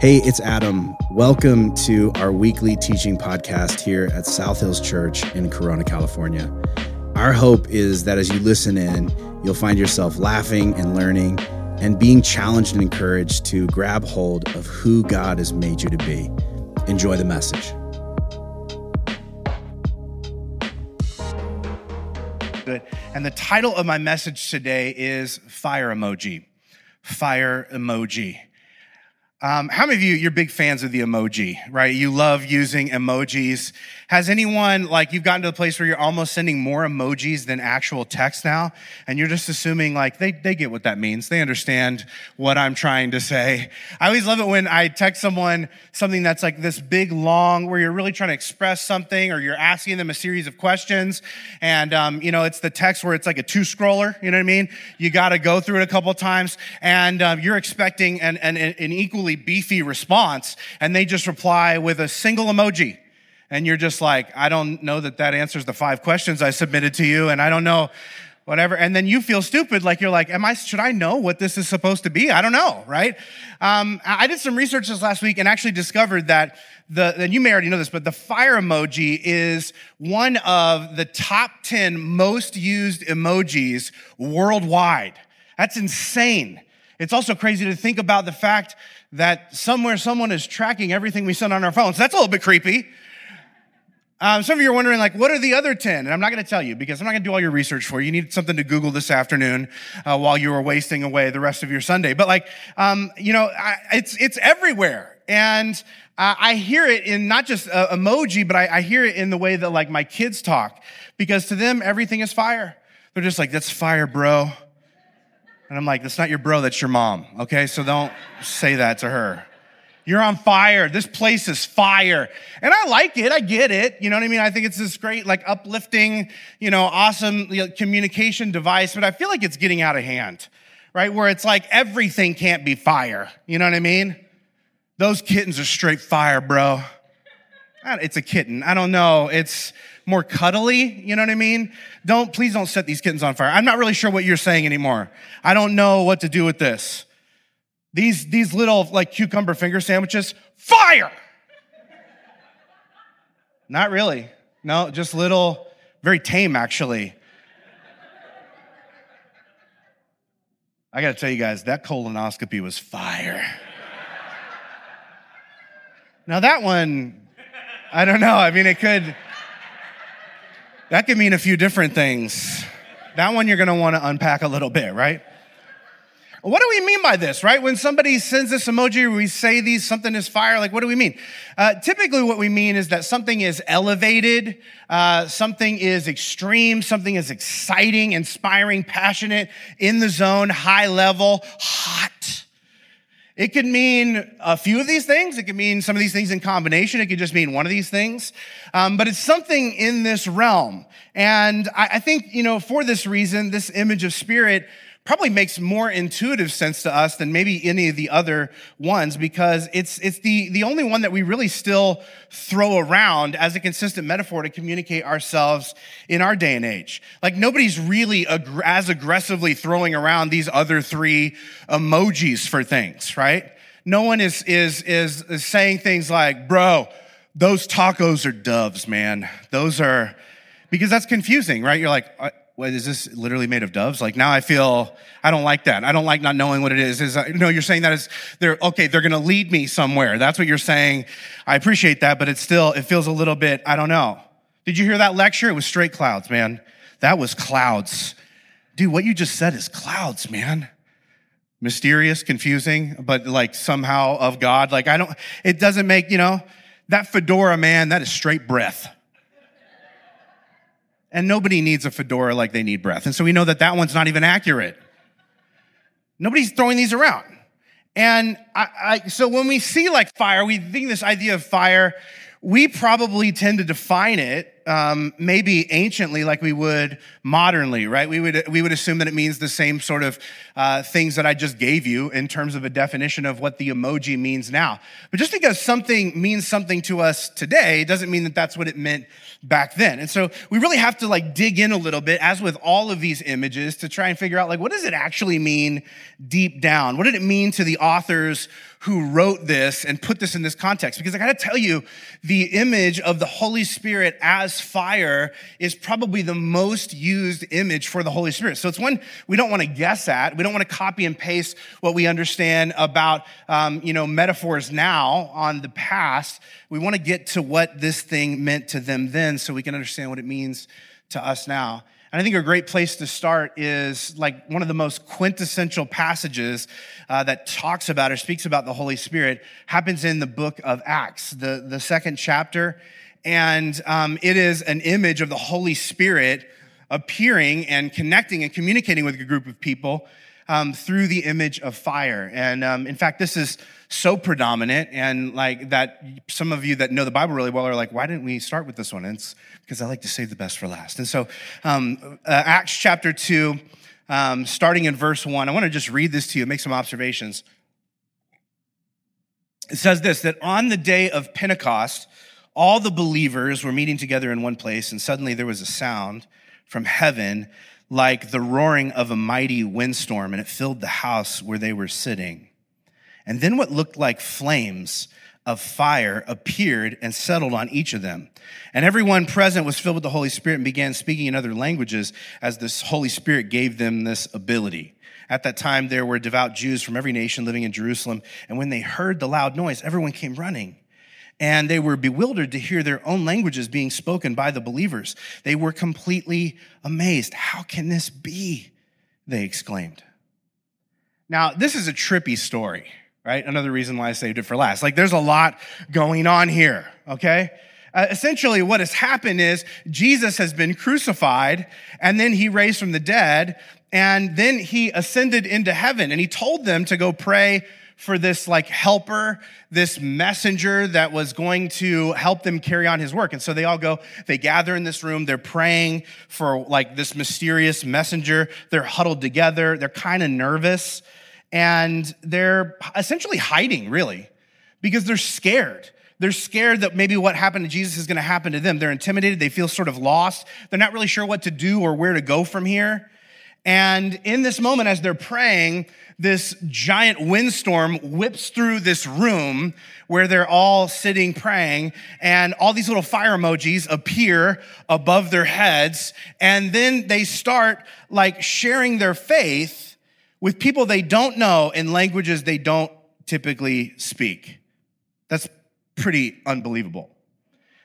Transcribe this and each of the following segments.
Hey, it's Adam. Welcome to our weekly teaching podcast here at South Hills Church in Corona, California. Our hope is that as you listen in, you'll find yourself laughing and learning and being challenged and encouraged to grab hold of who God has made you to be. Enjoy the message. And the title of my message today is Fire Emoji. Fire Emoji. Um, how many of you, you're big fans of the emoji, right? You love using emojis. Has anyone, like, you've gotten to the place where you're almost sending more emojis than actual text now? And you're just assuming, like, they, they get what that means. They understand what I'm trying to say. I always love it when I text someone something that's like this big, long, where you're really trying to express something or you're asking them a series of questions. And, um, you know, it's the text where it's like a two scroller, you know what I mean? You got to go through it a couple times and um, you're expecting an, an, an equally beefy response. And they just reply with a single emoji and you're just like, I don't know that that answers the five questions I submitted to you, and I don't know whatever. And then you feel stupid, like you're like, am I, should I know what this is supposed to be? I don't know, right? Um, I did some research this last week and actually discovered that the, and you may already know this, but the fire emoji is one of the top 10 most used emojis worldwide. That's insane. It's also crazy to think about the fact that somewhere someone is tracking everything we send on our phones. That's a little bit creepy. Um, some of you are wondering, like, what are the other 10? And I'm not going to tell you because I'm not going to do all your research for you. You need something to Google this afternoon uh, while you are wasting away the rest of your Sunday. But like, um, you know, I, it's, it's everywhere. And uh, I hear it in not just uh, emoji, but I, I hear it in the way that like my kids talk because to them, everything is fire. They're just like, that's fire, bro. And I'm like, that's not your bro, that's your mom. Okay. So don't say that to her. You're on fire. This place is fire. And I like it. I get it. You know what I mean? I think it's this great, like uplifting, you know, awesome you know, communication device, but I feel like it's getting out of hand, right? Where it's like everything can't be fire. You know what I mean? Those kittens are straight fire, bro. It's a kitten. I don't know. It's more cuddly. You know what I mean? Don't, please don't set these kittens on fire. I'm not really sure what you're saying anymore. I don't know what to do with this. These, these little like cucumber finger sandwiches, fire! Not really. No, just little, very tame actually. I gotta tell you guys, that colonoscopy was fire. now that one, I don't know. I mean, it could, that could mean a few different things. That one you're gonna wanna unpack a little bit, right? What do we mean by this, right? When somebody sends this emoji, we say these, something is fire, like what do we mean? Uh, typically, what we mean is that something is elevated, uh, something is extreme, something is exciting, inspiring, passionate, in the zone, high level, hot. It could mean a few of these things. It could mean some of these things in combination. It could just mean one of these things. Um, but it's something in this realm. And I, I think, you know, for this reason, this image of spirit probably makes more intuitive sense to us than maybe any of the other ones because it's, it's the, the only one that we really still throw around as a consistent metaphor to communicate ourselves in our day and age. Like nobody's really ag- as aggressively throwing around these other three emojis for things, right? No one is, is, is, is saying things like, bro, those tacos are doves, man. Those are, because that's confusing, right? You're like, uh, what is this literally made of doves? Like now I feel, I don't like that. I don't like not knowing what it is. Is, no, you're saying that is, they're, okay, they're going to lead me somewhere. That's what you're saying. I appreciate that, but it's still, it feels a little bit, I don't know. Did you hear that lecture? It was straight clouds, man. That was clouds. Dude, what you just said is clouds, man. Mysterious, confusing, but like somehow of God. Like I don't, it doesn't make, you know, that fedora, man, that is straight breath. And nobody needs a fedora like they need breath. And so we know that that one's not even accurate. Nobody's throwing these around. And I, I, so when we see like fire, we think this idea of fire, we probably tend to define it um, maybe anciently like we would modernly, right? We would, we would assume that it means the same sort of uh, things that I just gave you in terms of a definition of what the emoji means now. But just because something means something to us today doesn't mean that that's what it meant back then. And so we really have to like dig in a little bit, as with all of these images, to try and figure out like, what does it actually mean deep down? What did it mean to the authors who wrote this and put this in this context. Because I gotta tell you, the image of the Holy Spirit as fire is probably the most used image for the Holy Spirit. So it's one we don't wanna guess at. We don't wanna copy and paste what we understand about, um, you know, metaphors now on the past. We wanna get to what this thing meant to them then so we can understand what it means to us now. And I think a great place to start is like one of the most quintessential passages uh, that talks about or speaks about the Holy Spirit happens in the book of Acts, the, the second chapter. And um, it is an image of the Holy Spirit appearing and connecting and communicating with a group of people um, through the image of fire. And um, in fact, this is so predominant and like that some of you that know the Bible really well are like, why didn't we start with this one? And it's because I like to save the best for last. And so, um, uh, Acts chapter 2, um, starting in verse 1, I want to just read this to you, make some observations. It says this that on the day of Pentecost, all the believers were meeting together in one place, and suddenly there was a sound from heaven like the roaring of a mighty windstorm, and it filled the house where they were sitting. And then what looked like flames of fire appeared and settled on each of them. And everyone present was filled with the Holy Spirit and began speaking in other languages as this Holy Spirit gave them this ability. At that time, there were devout Jews from every nation living in Jerusalem. And when they heard the loud noise, everyone came running. And they were bewildered to hear their own languages being spoken by the believers. They were completely amazed. How can this be? They exclaimed. Now, this is a trippy story right? Another reason why I saved it for last. Like there's a lot going on here, okay? Uh, essentially, what has happened is Jesus has been crucified and then he raised from the dead and then he ascended into heaven and he told them to go pray for this like helper, this messenger that was going to help them carry on his work. And so they all go, they gather in this room, they're praying for like this mysterious messenger. They're huddled together, they're kind of nervous and they're essentially hiding, really, because they're scared. They're scared that maybe what happened to Jesus is going to happen to them. They're intimidated. They feel sort of lost. They're not really sure what to do or where to go from here. And in this moment, as they're praying, this giant windstorm whips through this room where they're all sitting praying, and all these little fire emojis appear above their heads. And then they start like sharing their faith with people they don't know in languages they don't typically speak. That's pretty unbelievable.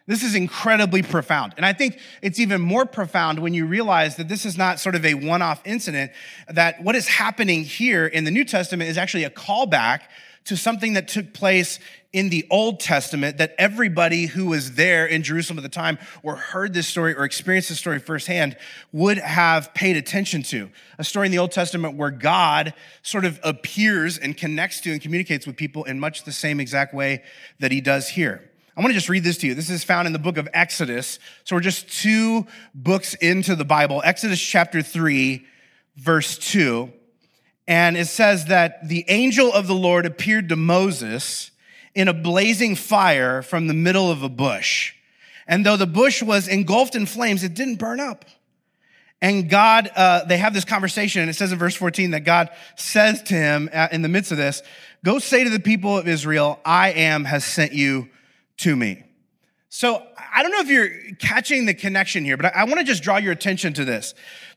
This is incredibly profound. And I think it's even more profound when you realize that this is not sort of a one off incident, that what is happening here in the New Testament is actually a callback to something that took place in the Old Testament that everybody who was there in Jerusalem at the time or heard this story or experienced this story firsthand would have paid attention to. A story in the Old Testament where God sort of appears and connects to and communicates with people in much the same exact way that he does here. I want to just read this to you. This is found in the book of Exodus. So we're just two books into the Bible. Exodus chapter 3, verse 2. And it says that the angel of the Lord appeared to Moses in a blazing fire from the middle of a bush. And though the bush was engulfed in flames, it didn't burn up. And God, uh, they have this conversation, and it says in verse 14 that God says to him in the midst of this, Go say to the people of Israel, I am has sent you to me. So I don't know if you're catching the connection here, but I, want to just draw your attention to this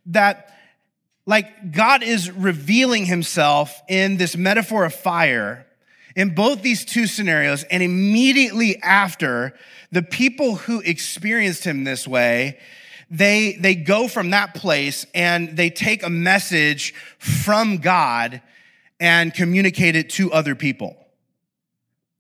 that like God is revealing himself in this metaphor of fire in both these two scenarios. And immediately after, the people who experienced him this way, they, they go from that place and they take a message from God and communicate it to other people.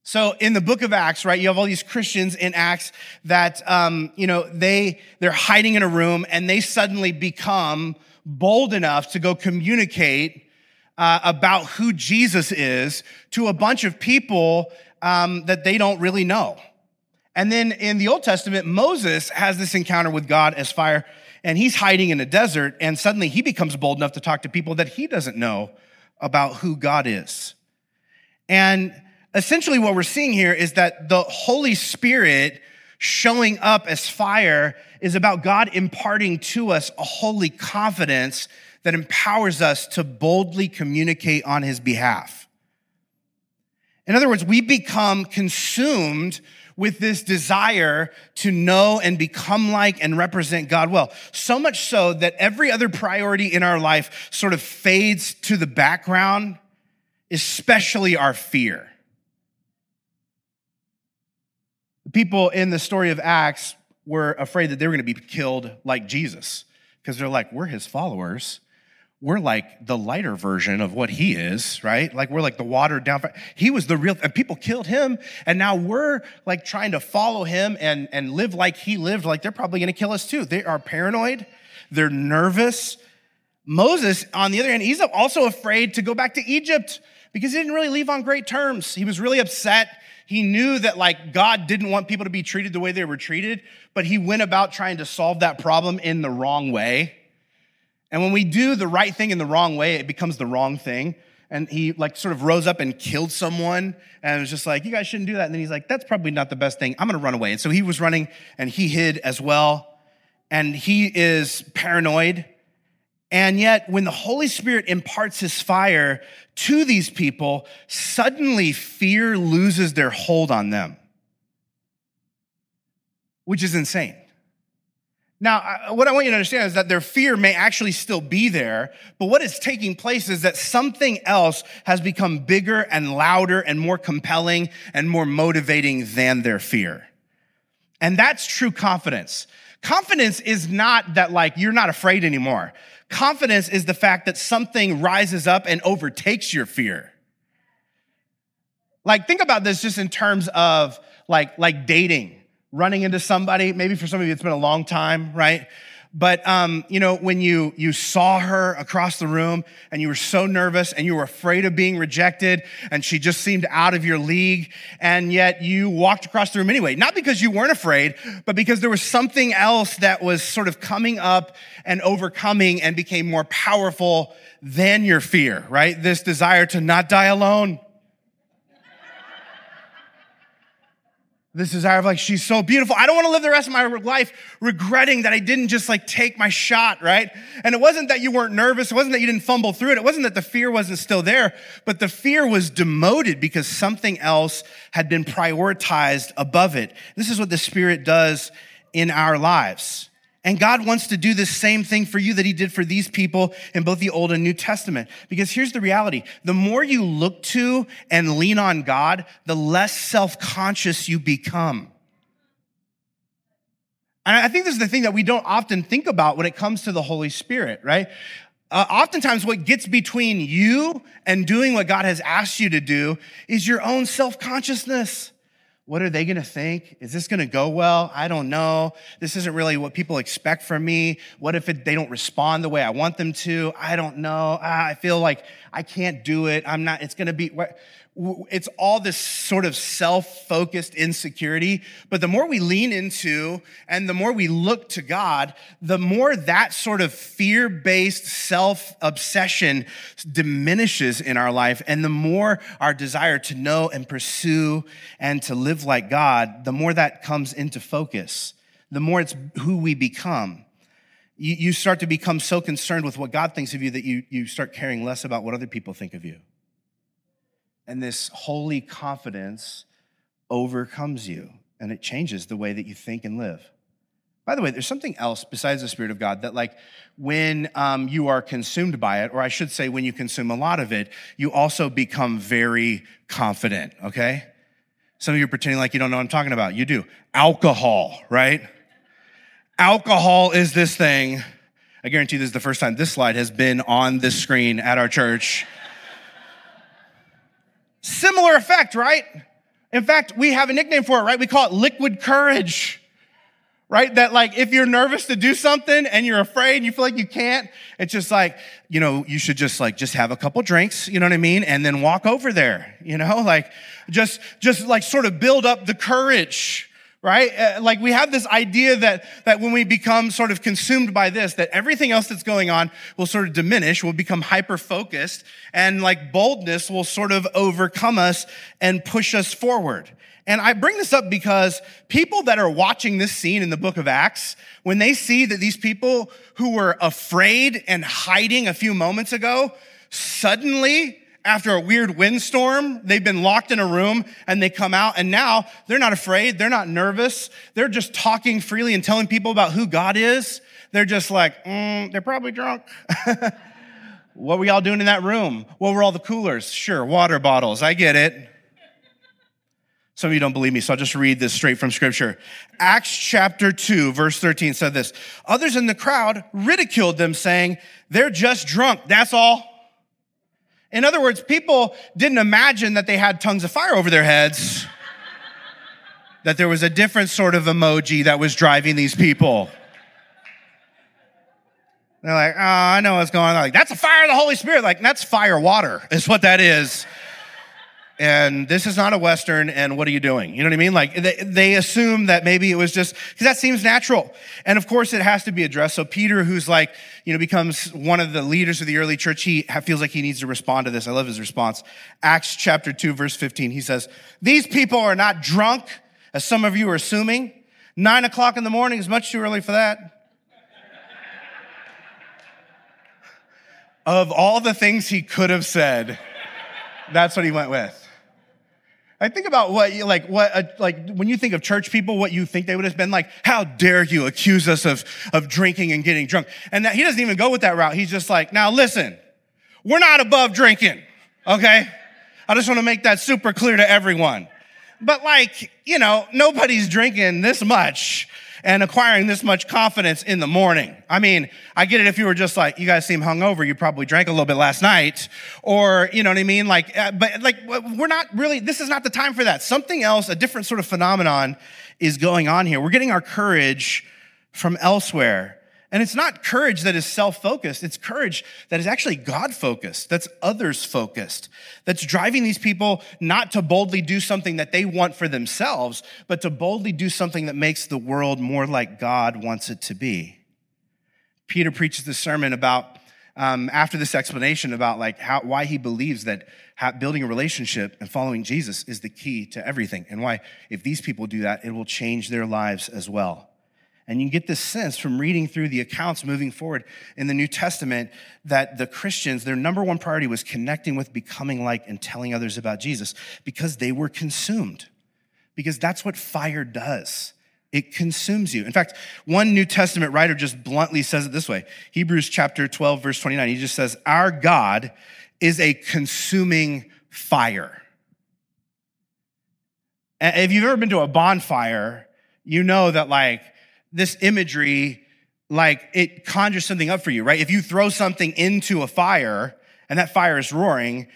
So in the book of Acts, right, you have all these Christians in Acts that, um, you know, they, they're hiding in a room and they suddenly become bold enough to go communicate uh, about who Jesus is to a bunch of people um, that they don't really know. And then in the Old Testament, Moses has this encounter with God as fire, and he's hiding in a desert, and suddenly he becomes bold enough to talk to people that he doesn't know about who God is. And essentially, what we're seeing here is that the Holy Spirit showing up as fire is about God imparting to us a holy confidence that empowers us to boldly communicate on his behalf. In other words, we become consumed with this desire to know and become like and represent God well. So much so that every other priority in our life sort of fades to the background, especially our fear. The people in the story of Acts were afraid that they were going to be killed like Jesus because they're like, we're his followers we're like the lighter version of what he is, right? Like we're like the watered down. He was the real, and people killed him. And now we're like trying to follow him and, and live like he lived. Like they're probably going to kill us too. They are paranoid. They're nervous. Moses, on the other hand, he's also afraid to go back to Egypt because he didn't really leave on great terms. He was really upset. He knew that like God didn't want people to be treated the way they were treated, but he went about trying to solve that problem in the wrong way. And when we do the right thing in the wrong way, it becomes the wrong thing. And he like sort of rose up and killed someone and was just like, you guys shouldn't do that. And then he's like, that's probably not the best thing. I'm going to run away. And so he was running and he hid as well. And he is paranoid. And yet when the Holy Spirit imparts his fire to these people, suddenly fear loses their hold on them, which is insane. Now, what I want you to understand is that their fear may actually still be there, but what is taking place is that something else has become bigger and louder and more compelling and more motivating than their fear. And that's true confidence. Confidence is not that like you're not afraid anymore. Confidence is the fact that something rises up and overtakes your fear. Like think about this just in terms of like like dating running into somebody. Maybe for some of you, it's been a long time, right? But um, you know, when you you saw her across the room and you were so nervous and you were afraid of being rejected, and she just seemed out of your league, and yet you walked across the room anyway, not because you weren't afraid, but because there was something else that was sort of coming up and overcoming and became more powerful than your fear, right? This desire to not die alone This desire of like, she's so beautiful. I don't want to live the rest of my life regretting that I didn't just like take my shot, right? And it wasn't that you weren't nervous. It wasn't that you didn't fumble through it. It wasn't that the fear wasn't still there, but the fear was demoted because something else had been prioritized above it. This is what the Spirit does in our lives. And God wants to do the same thing for you that he did for these people in both the Old and New Testament. Because here's the reality. The more you look to and lean on God, the less self-conscious you become. And I think this is the thing that we don't often think about when it comes to the Holy Spirit, right? Uh, oftentimes what gets between you and doing what God has asked you to do is your own self-consciousness. What are they going to think? Is this going to go well? I don't know. This isn't really what people expect from me. What if it, they don't respond the way I want them to? I don't know. Ah, I feel like I can't do it. I'm not, it's going to be, it's all this sort of self-focused insecurity. But the more we lean into and the more we look to God, the more that sort of fear-based self-obsession diminishes in our life. And the more our desire to know and pursue and to live like God, the more that comes into focus, the more it's who we become. You, you start to become so concerned with what God thinks of you that you, you start caring less about what other people think of you and this holy confidence overcomes you and it changes the way that you think and live. By the way, there's something else besides the Spirit of God that, like, when um, you are consumed by it, or I should say, when you consume a lot of it, you also become very confident, okay? Some of you are pretending like you don't know what I'm talking about. You do. Alcohol, right? Alcohol is this thing. I guarantee this is the first time this slide has been on this screen at our church. Similar effect, right? In fact, we have a nickname for it, right? We call it liquid courage, right? That like if you're nervous to do something and you're afraid, and you feel like you can't, it's just like, you know, you should just like just have a couple drinks, you know what I mean? And then walk over there, you know? Like just just like sort of build up the courage right? Uh, like we have this idea that, that when we become sort of consumed by this, that everything else that's going on will sort of diminish, will become hyper focused, and like boldness will sort of overcome us and push us forward. And I bring this up because people that are watching this scene in the book of Acts, when they see that these people who were afraid and hiding a few moments ago, suddenly after a weird windstorm, they've been locked in a room and they come out and now they're not afraid. They're not nervous. They're just talking freely and telling people about who God is. They're just like, mm, they're probably drunk. what were y'all doing in that room? What were all the coolers? Sure, water bottles. I get it. Some of you don't believe me, so I'll just read this straight from scripture. Acts chapter 2, verse 13 said this Others in the crowd ridiculed them, saying, They're just drunk. That's all. In other words, people didn't imagine that they had tongues of fire over their heads, that there was a different sort of emoji that was driving these people. They're like, oh, I know what's going on. Like, that's a fire of the Holy Spirit. Like, that's fire water, is what that is and this is not a Western, and what are you doing? You know what I mean? Like they, they assume that maybe it was just, because that seems natural. And of course it has to be addressed. So Peter, who's like, you know, becomes one of the leaders of the early church, he feels like he needs to respond to this. I love his response. Acts chapter 2, verse 15, he says, These people are not drunk, as some of you are assuming. Nine o'clock in the morning is much too early for that. of all the things he could have said, that's what he went with. I think about what, you like, what, uh, like, when you think of church people, what you think they would have been like, how dare you accuse us of, of drinking and getting drunk? And that, he doesn't even go with that route. He's just like, now listen, we're not above drinking, okay? I just want to make that super clear to everyone. But like, you know, nobody's drinking this much and acquiring this much confidence in the morning. I mean, I get it if you were just like, you guys seem hungover, you probably drank a little bit last night, or, you know what I mean? Like, uh, but like, we're not really, this is not the time for that. Something else, a different sort of phenomenon is going on here. We're getting our courage from elsewhere. And it's not courage that is self focused, it's courage that is actually God focused, that's others focused, that's driving these people not to boldly do something that they want for themselves, but to boldly do something that makes the world more like God wants it to be. Peter preaches this sermon about, um, after this explanation about like how, why he believes that building a relationship and following Jesus is the key to everything, and why if these people do that, it will change their lives as well. And you get this sense from reading through the accounts moving forward in the New Testament that the Christians, their number one priority was connecting with, becoming like, and telling others about Jesus because they were consumed. Because that's what fire does. It consumes you. In fact, one New Testament writer just bluntly says it this way Hebrews chapter 12, verse 29. He just says, Our God is a consuming fire. If you've ever been to a bonfire, you know that, like, this imagery like it conjures something up for you, right? If you throw something into a fire and that fire is roaring,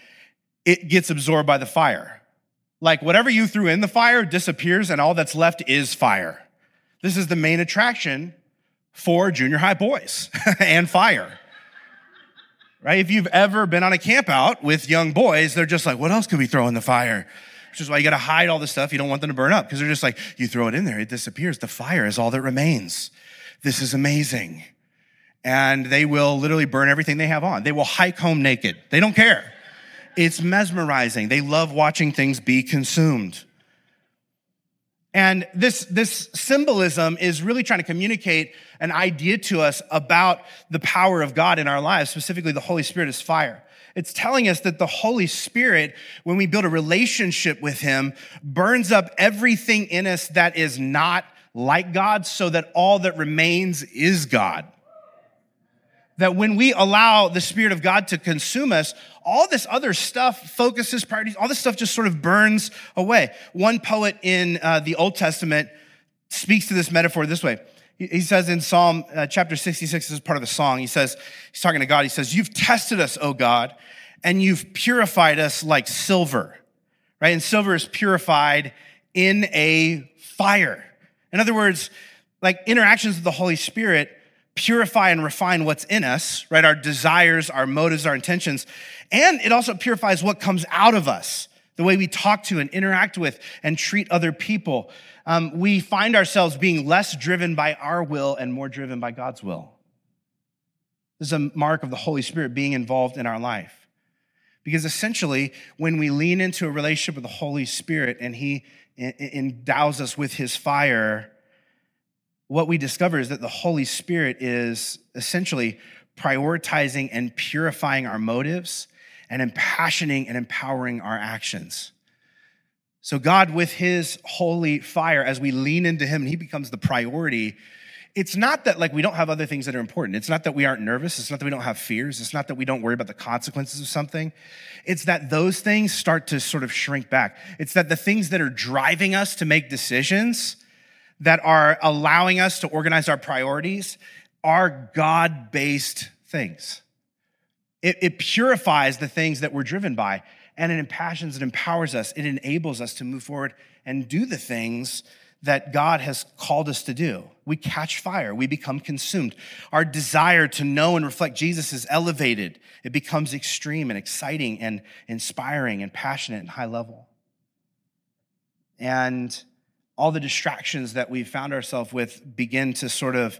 it gets absorbed by the fire. Like whatever you threw in the fire disappears and all that's left is fire. This is the main attraction for junior high boys and fire. Right? If you've ever been on a camp out with young boys, they're just like, what else could we throw in the fire? Which is why you got to hide all the stuff. You don't want them to burn up because they're just like, you throw it in there, it disappears. The fire is all that remains. This is amazing. And they will literally burn everything they have on. They will hike home naked. They don't care. It's mesmerizing. They love watching things be consumed. And this, this symbolism is really trying to communicate an idea to us about the power of God in our lives, specifically the Holy Spirit is fire. It's telling us that the Holy Spirit, when we build a relationship with Him, burns up everything in us that is not like God so that all that remains is God. That when we allow the Spirit of God to consume us, all this other stuff, focuses, priorities, all this stuff just sort of burns away. One poet in uh, the Old Testament speaks to this metaphor this way. He says in Psalm uh, chapter 66, this is part of the song. He says, he's talking to God. He says, You've tested us, O God, and you've purified us like silver, right? And silver is purified in a fire. In other words, like interactions with the Holy Spirit purify and refine what's in us, right? Our desires, our motives, our intentions. And it also purifies what comes out of us. the way we talk to and interact with and treat other people, um, we find ourselves being less driven by our will and more driven by God's will. This is a mark of the Holy Spirit being involved in our life. Because essentially, when we lean into a relationship with the Holy Spirit and He endows us with His fire, what we discover is that the Holy Spirit is essentially prioritizing and purifying our motives and impassioning and empowering our actions. So, God, with His holy fire, as we lean into Him and He becomes the priority, it's not that like we don't have other things that are important. It's not that we aren't nervous. It's not that we don't have fears. It's not that we don't worry about the consequences of something. It's that those things start to sort of shrink back. It's that the things that are driving us to make decisions that are allowing us to organize our priorities are God based things. It, it, purifies the things that we're driven by and it impassions, it empowers us, it enables us to move forward and do the things that God has called us to do. We catch fire, we become consumed. Our desire to know and reflect Jesus is elevated. It becomes extreme and exciting and inspiring and passionate and high level. And all the distractions that we've found ourselves with begin to sort of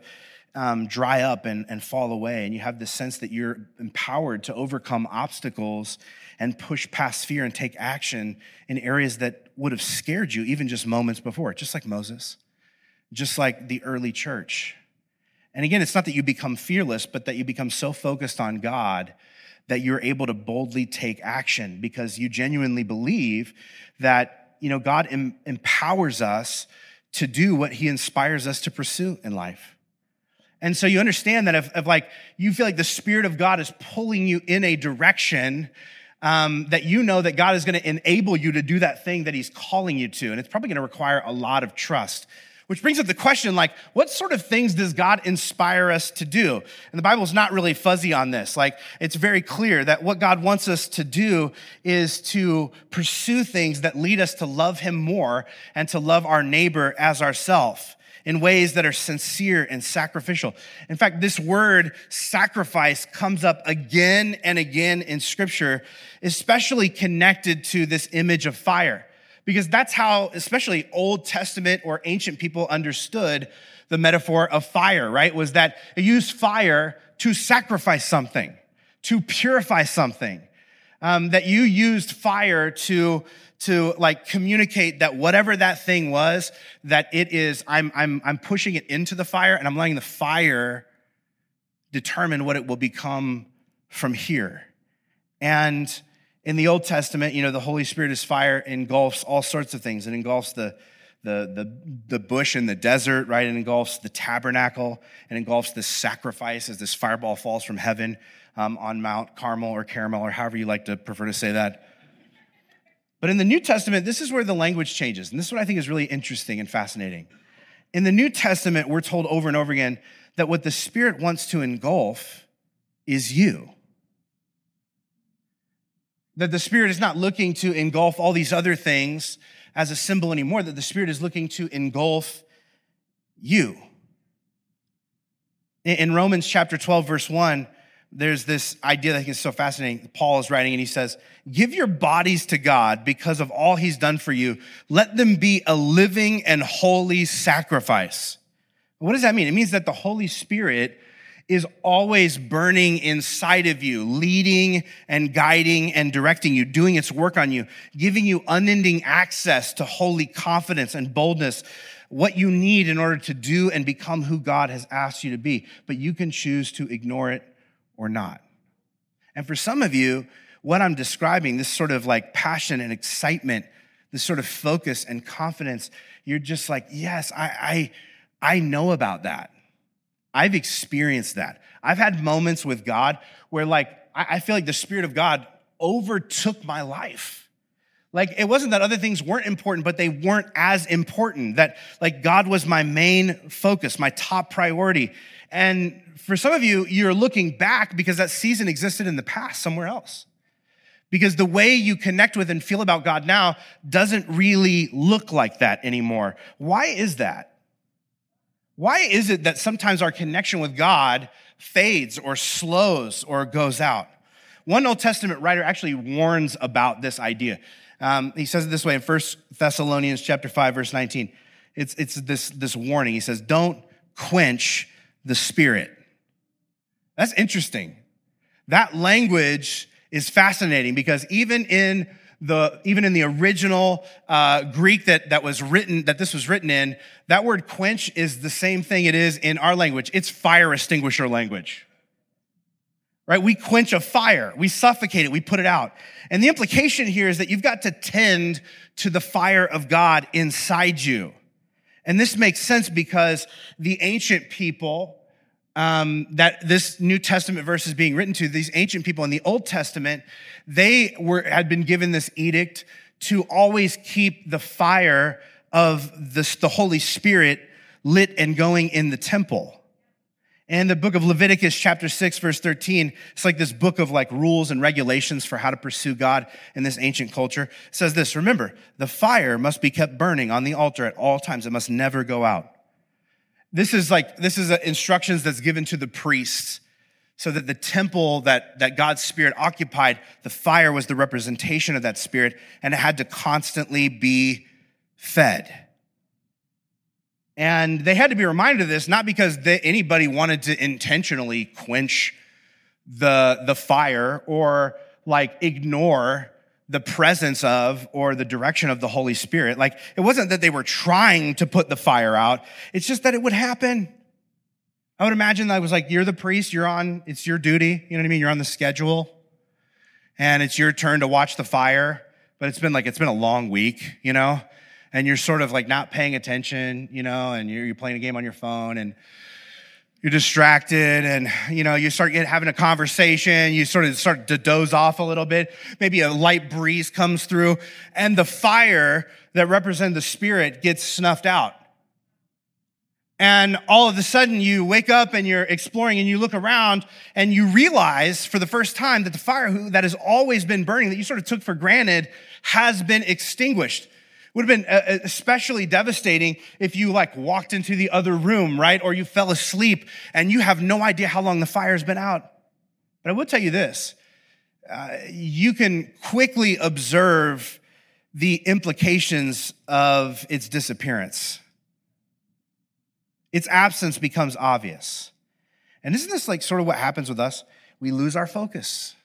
um, dry up and, and fall away. And you have this sense that you're empowered to overcome obstacles and push past fear and take action in areas that would have scared you even just moments before, just like Moses, just like the early church. And again, it's not that you become fearless, but that you become so focused on God that you're able to boldly take action because you genuinely believe that, you know, God em- empowers us to do what he inspires us to pursue in life. And so you understand that if, if like you feel like the Spirit of God is pulling you in a direction, um, that you know that God is going to enable you to do that thing that He's calling you to. And it's probably going to require a lot of trust. Which brings up the question like, what sort of things does God inspire us to do? And the Bible's not really fuzzy on this. Like, it's very clear that what God wants us to do is to pursue things that lead us to love Him more and to love our neighbor as ourself in ways that are sincere and sacrificial. In fact, this word sacrifice comes up again and again in scripture, especially connected to this image of fire, because that's how, especially Old Testament or ancient people understood the metaphor of fire, right? Was that they used fire to sacrifice something, to purify something. Um, that you used fire to to like communicate that whatever that thing was, that it is, I'm, I'm, I'm pushing it into the fire and I'm letting the fire determine what it will become from here. And in the Old Testament, you know, the Holy Spirit is fire engulfs all sorts of things. It engulfs the, the, the, the bush in the desert, right? It engulfs the tabernacle. It engulfs this sacrifice as this fireball falls from heaven um, on Mount Carmel or Caramel or however you like to prefer to say that. But in the New Testament, this is where the language changes. And this is what I think is really interesting and fascinating. In the New Testament, we're told over and over again that what the Spirit wants to engulf is you. That the Spirit is not looking to engulf all these other things as a symbol anymore, that the Spirit is looking to engulf you. In Romans chapter 12, verse 1, there's this idea that I think is so fascinating. Paul is writing and he says, Give your bodies to God because of all he's done for you. Let them be a living and holy sacrifice. What does that mean? It means that the Holy Spirit is always burning inside of you, leading and guiding and directing you, doing its work on you, giving you unending access to holy confidence and boldness, what you need in order to do and become who God has asked you to be. But you can choose to ignore it or not. And for some of you, what I'm describing, this sort of like passion and excitement, this sort of focus and confidence, you're just like, yes, I, I, I know about that. I've experienced that. I've had moments with God where like, I, I feel like the Spirit of God overtook my life. Like it wasn't that other things weren't important, but they weren't as important. That like God was my main focus, my top priority. And for some of you, you're looking back because that season existed in the past somewhere else. Because the way you connect with and feel about God now doesn't really look like that anymore. Why is that? Why is it that sometimes our connection with God fades or slows or goes out? One Old Testament writer actually warns about this idea. Um, he says it this way in 1 Thessalonians chapter 5, verse 19. It's, it's this, this warning. He says, don't quench the spirit. That's interesting. That language is fascinating because even in the even in the original uh, Greek that that was written that this was written in, that word quench is the same thing it is in our language. It's fire extinguisher language. Right? We quench a fire, we suffocate it, we put it out. And the implication here is that you've got to tend to the fire of God inside you. And this makes sense because the ancient people um, that this New Testament verse is being written to, these ancient people in the Old Testament, they were, had been given this edict to always keep the fire of this, the Holy Spirit lit and going in the temple. And the book of Leviticus, chapter 6, verse 13, it's like this book of like rules and regulations for how to pursue God in this ancient culture. It says this Remember, the fire must be kept burning on the altar at all times, it must never go out. This is like, this is uh, instructions that's given to the priests so that the temple that, that God's spirit occupied, the fire was the representation of that spirit and it had to constantly be fed. And they had to be reminded of this, not because they, anybody wanted to intentionally quench the, the fire or like ignore the presence of or the direction of the Holy Spirit. Like it wasn't that they were trying to put the fire out. It's just that it would happen. I would imagine that was like, you're the priest, you're on, it's your duty. You know what I mean? You're on the schedule and it's your turn to watch the fire. But it's been like, it's been a long week, you know? And you're sort of like not paying attention, you know, and you're, you're playing a game on your phone and you're distracted and you know you start get, having a conversation you sort of start to doze off a little bit. Maybe a light breeze comes through and the fire that represents the spirit gets snuffed out. And all of a sudden you wake up and you're exploring and you look around and you realize for the first time that the fire that has always been burning that you sort of took for granted has been extinguished would have been uh, uh, especially devastating if you like walked into the other room, right? Or you fell asleep and you have no idea how long the fire's been out. But I will tell you this. Uh, you can quickly observe the implications of its disappearance. Its absence becomes obvious. And isn't this like sort of what happens with us? We lose our focus.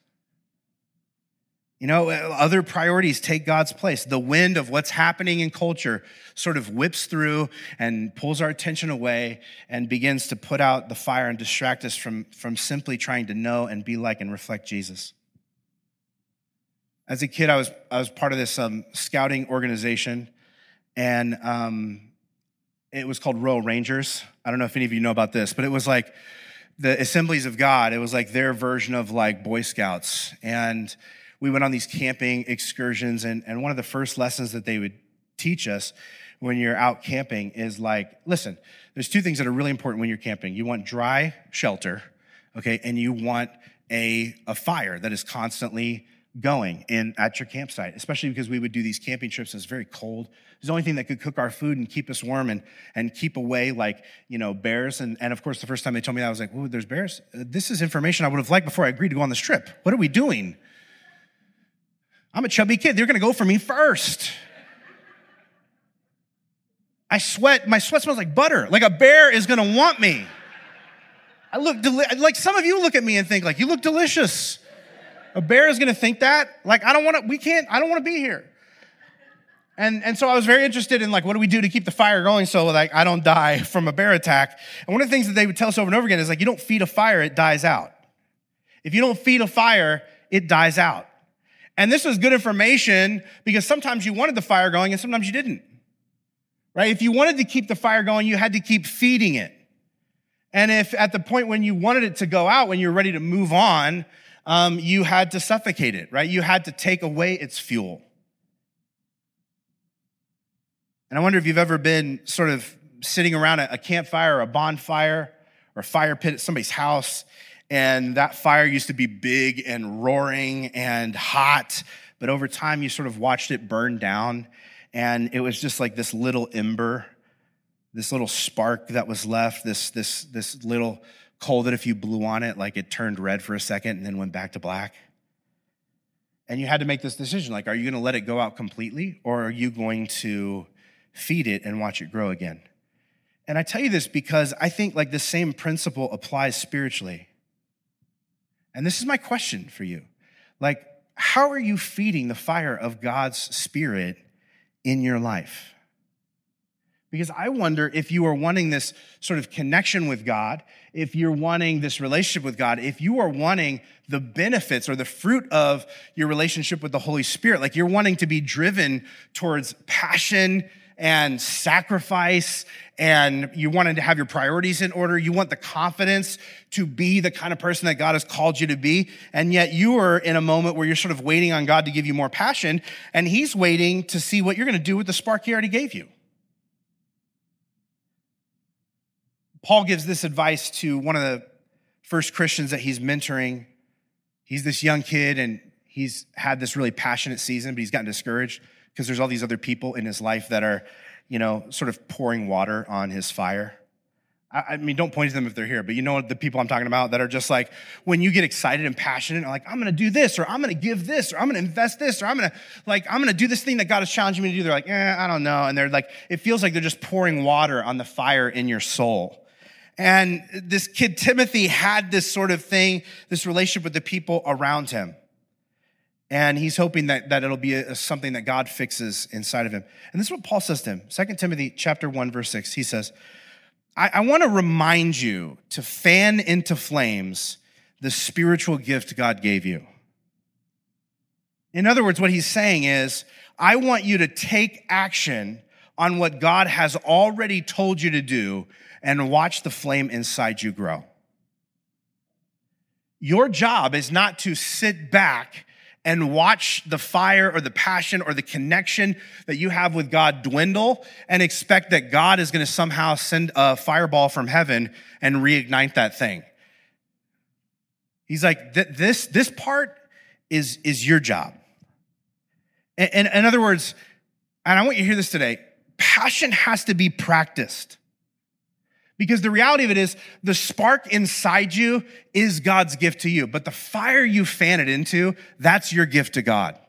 You know, other priorities take God's place. The wind of what's happening in culture sort of whips through and pulls our attention away and begins to put out the fire and distract us from, from simply trying to know and be like and reflect Jesus. As a kid, I was, I was part of this um, scouting organization, and um, it was called Royal Rangers. I don't know if any of you know about this, but it was like the Assemblies of God. It was like their version of like Boy Scouts. And we went on these camping excursions, and, and one of the first lessons that they would teach us when you're out camping is like, listen, there's two things that are really important when you're camping. You want dry shelter, okay, and you want a, a fire that is constantly going in at your campsite, especially because we would do these camping trips and it's very cold. It's the only thing that could cook our food and keep us warm and, and keep away like, you know, bears. And, and of course, the first time they told me that, I was like, ooh, there's bears. This is information I would have liked before I agreed to go on this trip. What are we doing? I'm a chubby kid. They're going to go for me first. I sweat. My sweat smells like butter. Like a bear is going to want me. I look deli- like some of you look at me and think like you look delicious. A bear is going to think that. Like I don't want to. We can't. I don't want to be here. And, and so I was very interested in like, what do we do to keep the fire going so like I don't die from a bear attack? And one of the things that they would tell us over and over again is like, you don't feed a fire, it dies out. If you don't feed a fire, it dies out. And this was good information because sometimes you wanted the fire going and sometimes you didn't. Right? If you wanted to keep the fire going, you had to keep feeding it. And if at the point when you wanted it to go out, when you're ready to move on, um, you had to suffocate it, right? You had to take away its fuel. And I wonder if you've ever been sort of sitting around a campfire or a bonfire or a fire pit at somebody's house and that fire used to be big and roaring and hot, but over time you sort of watched it burn down. And it was just like this little ember, this little spark that was left, this, this, this little coal that if you blew on it, like it turned red for a second and then went back to black. and you had to make this decision like, are you going to let it go out completely, or are you going to feed it and watch it grow again? And I tell you this because I think like the same principle applies spiritually. And this is my question for you. Like, how are you feeding the fire of God's Spirit in your life? Because I wonder if you are wanting this sort of connection with God, if you're wanting this relationship with God, if you are wanting the benefits or the fruit of your relationship with the Holy Spirit, like you're wanting to be driven towards passion and sacrifice and you wanted to have your priorities in order. You want the confidence to be the kind of person that God has called you to be. And yet you are in a moment where you're sort of waiting on God to give you more passion and he's waiting to see what you're going to do with the spark he already gave you. Paul gives this advice to one of the first Christians that he's mentoring. He's this young kid and he's had this really passionate season, but he's gotten discouraged because there's all these other people in his life that are, you know, sort of pouring water on his fire. I, mean, don't point to them if they're here, but you know the people I'm talking about that are just like, when you get excited and passionate, like, I'm gonna do this, or I'm gonna give this, or I'm gonna invest this, or I'm gonna, like, I'm gonna do this thing that God is challenging me to do. They're like, eh, I don't know. And they're like, it feels like they're just pouring water on the fire in your soul. And this kid Timothy had this sort of thing, this relationship with the people around him. And he's hoping that, that it'll be a, something that God fixes inside of him. And this is what Paul says to him. 2 Timothy chapter 1, verse 6. He says, I, I want to remind you to fan into flames the spiritual gift God gave you. In other words, what he's saying is, I want you to take action on what God has already told you to do and watch the flame inside you grow. Your job is not to sit back and watch the fire or the passion or the connection that you have with God dwindle and expect that God is going to somehow send a fireball from heaven and reignite that thing. He's like, this, this part is, is your job. And, in other words, and I want you to hear this today passion has to be practiced. Because the reality of it is, the spark inside you is God's gift to you, but the fire you fan it into, that's your gift to God.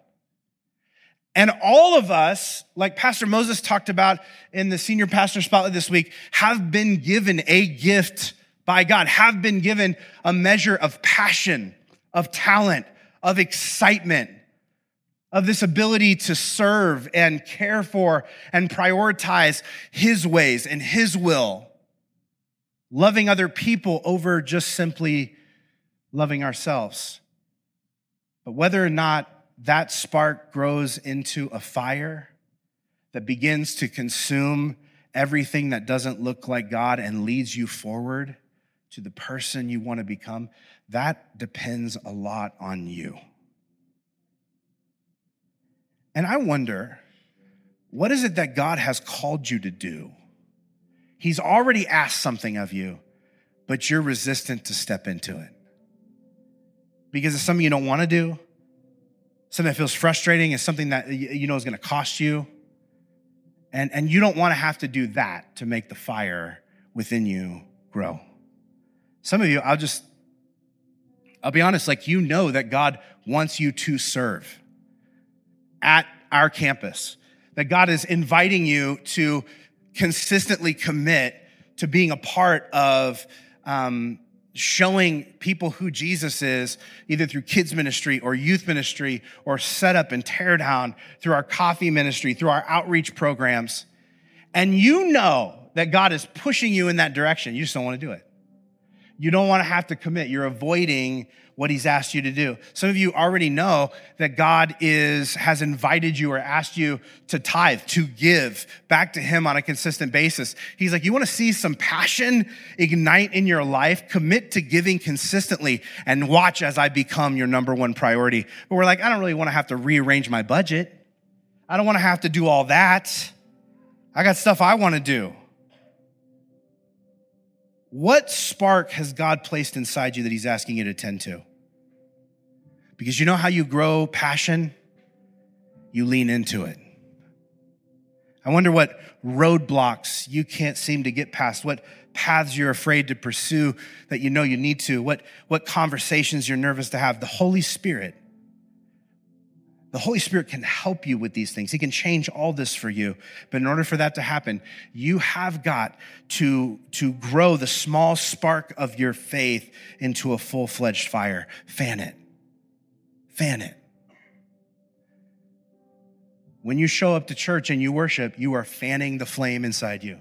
And all of us, like Pastor Moses talked about in the senior pastor spotlight this week, have been given a gift by God, have been given a measure of passion, of talent, of excitement, of this ability to serve and care for and prioritize His ways and His will loving other people over just simply loving ourselves. But whether or not that spark grows into a fire that begins to consume everything that doesn't look like God and leads you forward to the person you want to become, that depends a lot on you. And I wonder, what is it that God has called you to do? He's already asked something of you, but you're resistant to step into it. Because it's something you don't want to do, something that feels frustrating, it's something that you know is going to cost you. And, and you don't want to have to do that to make the fire within you grow. Some of you, I'll just, I'll be honest, like you know that God wants you to serve at our campus, that God is inviting you to consistently commit to being a part of um, showing people who Jesus is, either through kids ministry or youth ministry or set up and tear down through our coffee ministry, through our outreach programs. And you know that God is pushing you in that direction. You just don't want to do it. You don't want to have to commit. You're avoiding what he's asked you to do. Some of you already know that God is, has invited you or asked you to tithe, to give back to him on a consistent basis. He's like, you want to see some passion ignite in your life? Commit to giving consistently and watch as I become your number one priority. But we're like, I don't really want to have to rearrange my budget. I don't want to have to do all that. I got stuff I want to do. What spark has God placed inside you that He's asking you to tend to? Because you know how you grow passion? You lean into it. I wonder what roadblocks you can't seem to get past, what paths you're afraid to pursue that you know you need to, what, what conversations you're nervous to have. The Holy Spirit The Holy Spirit can help you with these things. He can change all this for you. But in order for that to happen, you have got to, to grow the small spark of your faith into a full fledged fire. Fan it. Fan it. When you show up to church and you worship, you are fanning the flame inside you.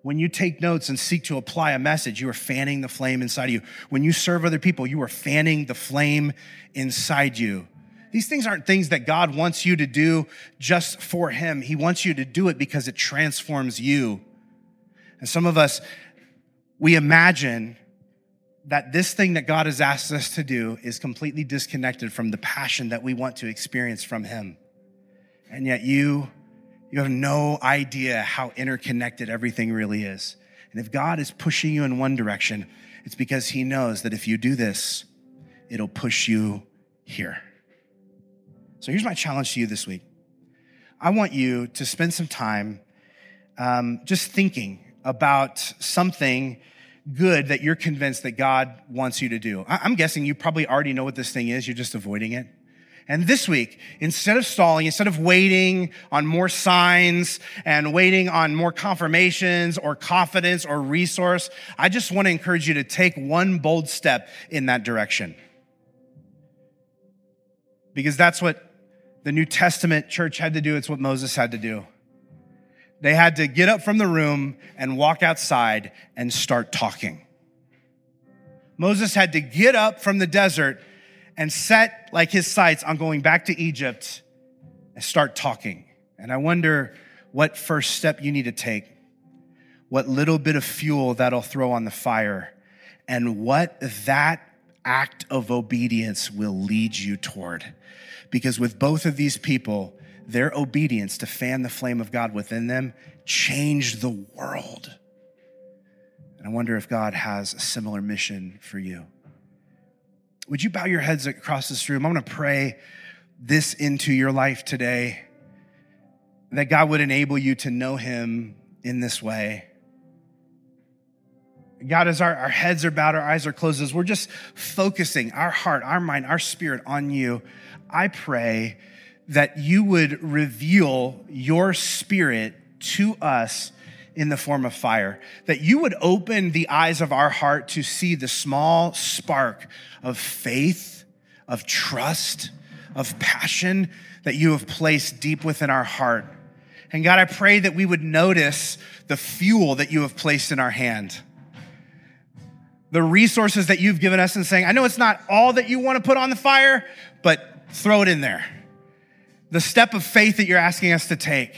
When you take notes and seek to apply a message, you are fanning the flame inside of you. When you serve other people, you are fanning the flame inside you. These things aren't things that God wants you to do just for Him. He wants you to do it because it transforms you. And some of us, we imagine that this thing that God has asked us to do is completely disconnected from the passion that we want to experience from Him. And yet you, you have no idea how interconnected everything really is. And if God is pushing you in one direction, it's because He knows that if you do this, it'll push you here. So here's my challenge to you this week. I want you to spend some time um, just thinking about something good that you're convinced that God wants you to do. I'm guessing you probably already know what this thing is, you're just avoiding it. And this week, instead of stalling, instead of waiting on more signs and waiting on more confirmations or confidence or resource, I just want to encourage you to take one bold step in that direction. Because that's what the New Testament church had to do. It's what Moses had to do. They had to get up from the room and walk outside and start talking. Moses had to get up from the desert and set like his sights on going back to Egypt and start talking. And I wonder what first step you need to take, what little bit of fuel that'll throw on the fire, and what that act of obedience will lead you toward. Because with both of these people, their obedience to fan the flame of God within them changed the world. And I wonder if God has a similar mission for you. Would you bow your heads across this room? I'm going to pray this into your life today that God would enable you to know Him in this way. God, as our, our heads are bowed, our eyes are closed, as we're just focusing our heart, our mind, our spirit on you, I pray that you would reveal your spirit to us in the form of fire, that you would open the eyes of our heart to see the small spark of faith, of trust, of passion that you have placed deep within our heart. And God, I pray that we would notice the fuel that you have placed in our hand the resources that you've given us and saying, I know it's not all that you want to put on the fire, but throw it in there. The step of faith that you're asking us to take,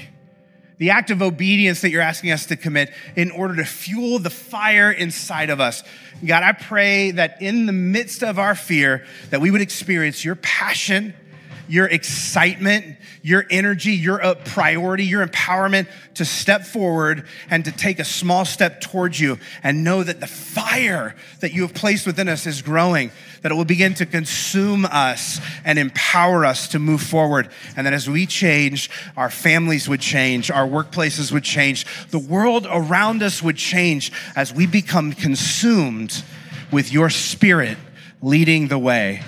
the act of obedience that you're asking us to commit in order to fuel the fire inside of us. God, I pray that in the midst of our fear, that we would experience your passion your excitement, your energy, your priority, your empowerment to step forward and to take a small step towards you and know that the fire that you have placed within us is growing, that it will begin to consume us and empower us to move forward. And that as we change, our families would change, our workplaces would change, the world around us would change as we become consumed with your spirit leading the way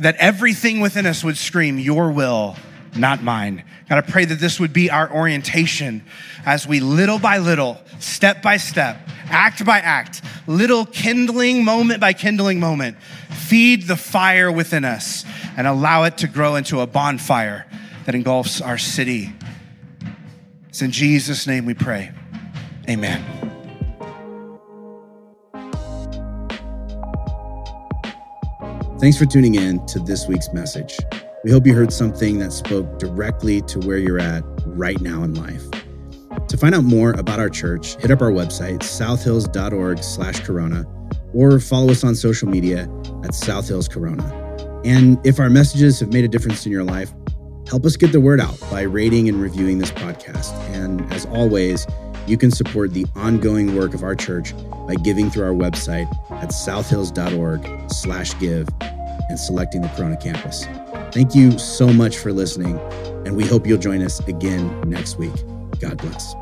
that everything within us would scream, Your will, not mine. God, I pray that this would be our orientation as we little by little, step by step, act by act, little kindling moment by kindling moment, feed the fire within us and allow it to grow into a bonfire that engulfs our city. It's in Jesus' name we pray. Amen. Thanks for tuning in to this week's message. We hope you heard something that spoke directly to where you're at right now in life. To find out more about our church, hit up our website, southhills.org slash corona, or follow us on social media at Southhills Corona. And if our messages have made a difference in your life, help us get the word out by rating and reviewing this podcast. And as always, you can support the ongoing work of our church by giving through our website at southhills.org slash give and selecting the Corona campus. Thank you so much for listening, and we hope you'll join us again next week. God bless.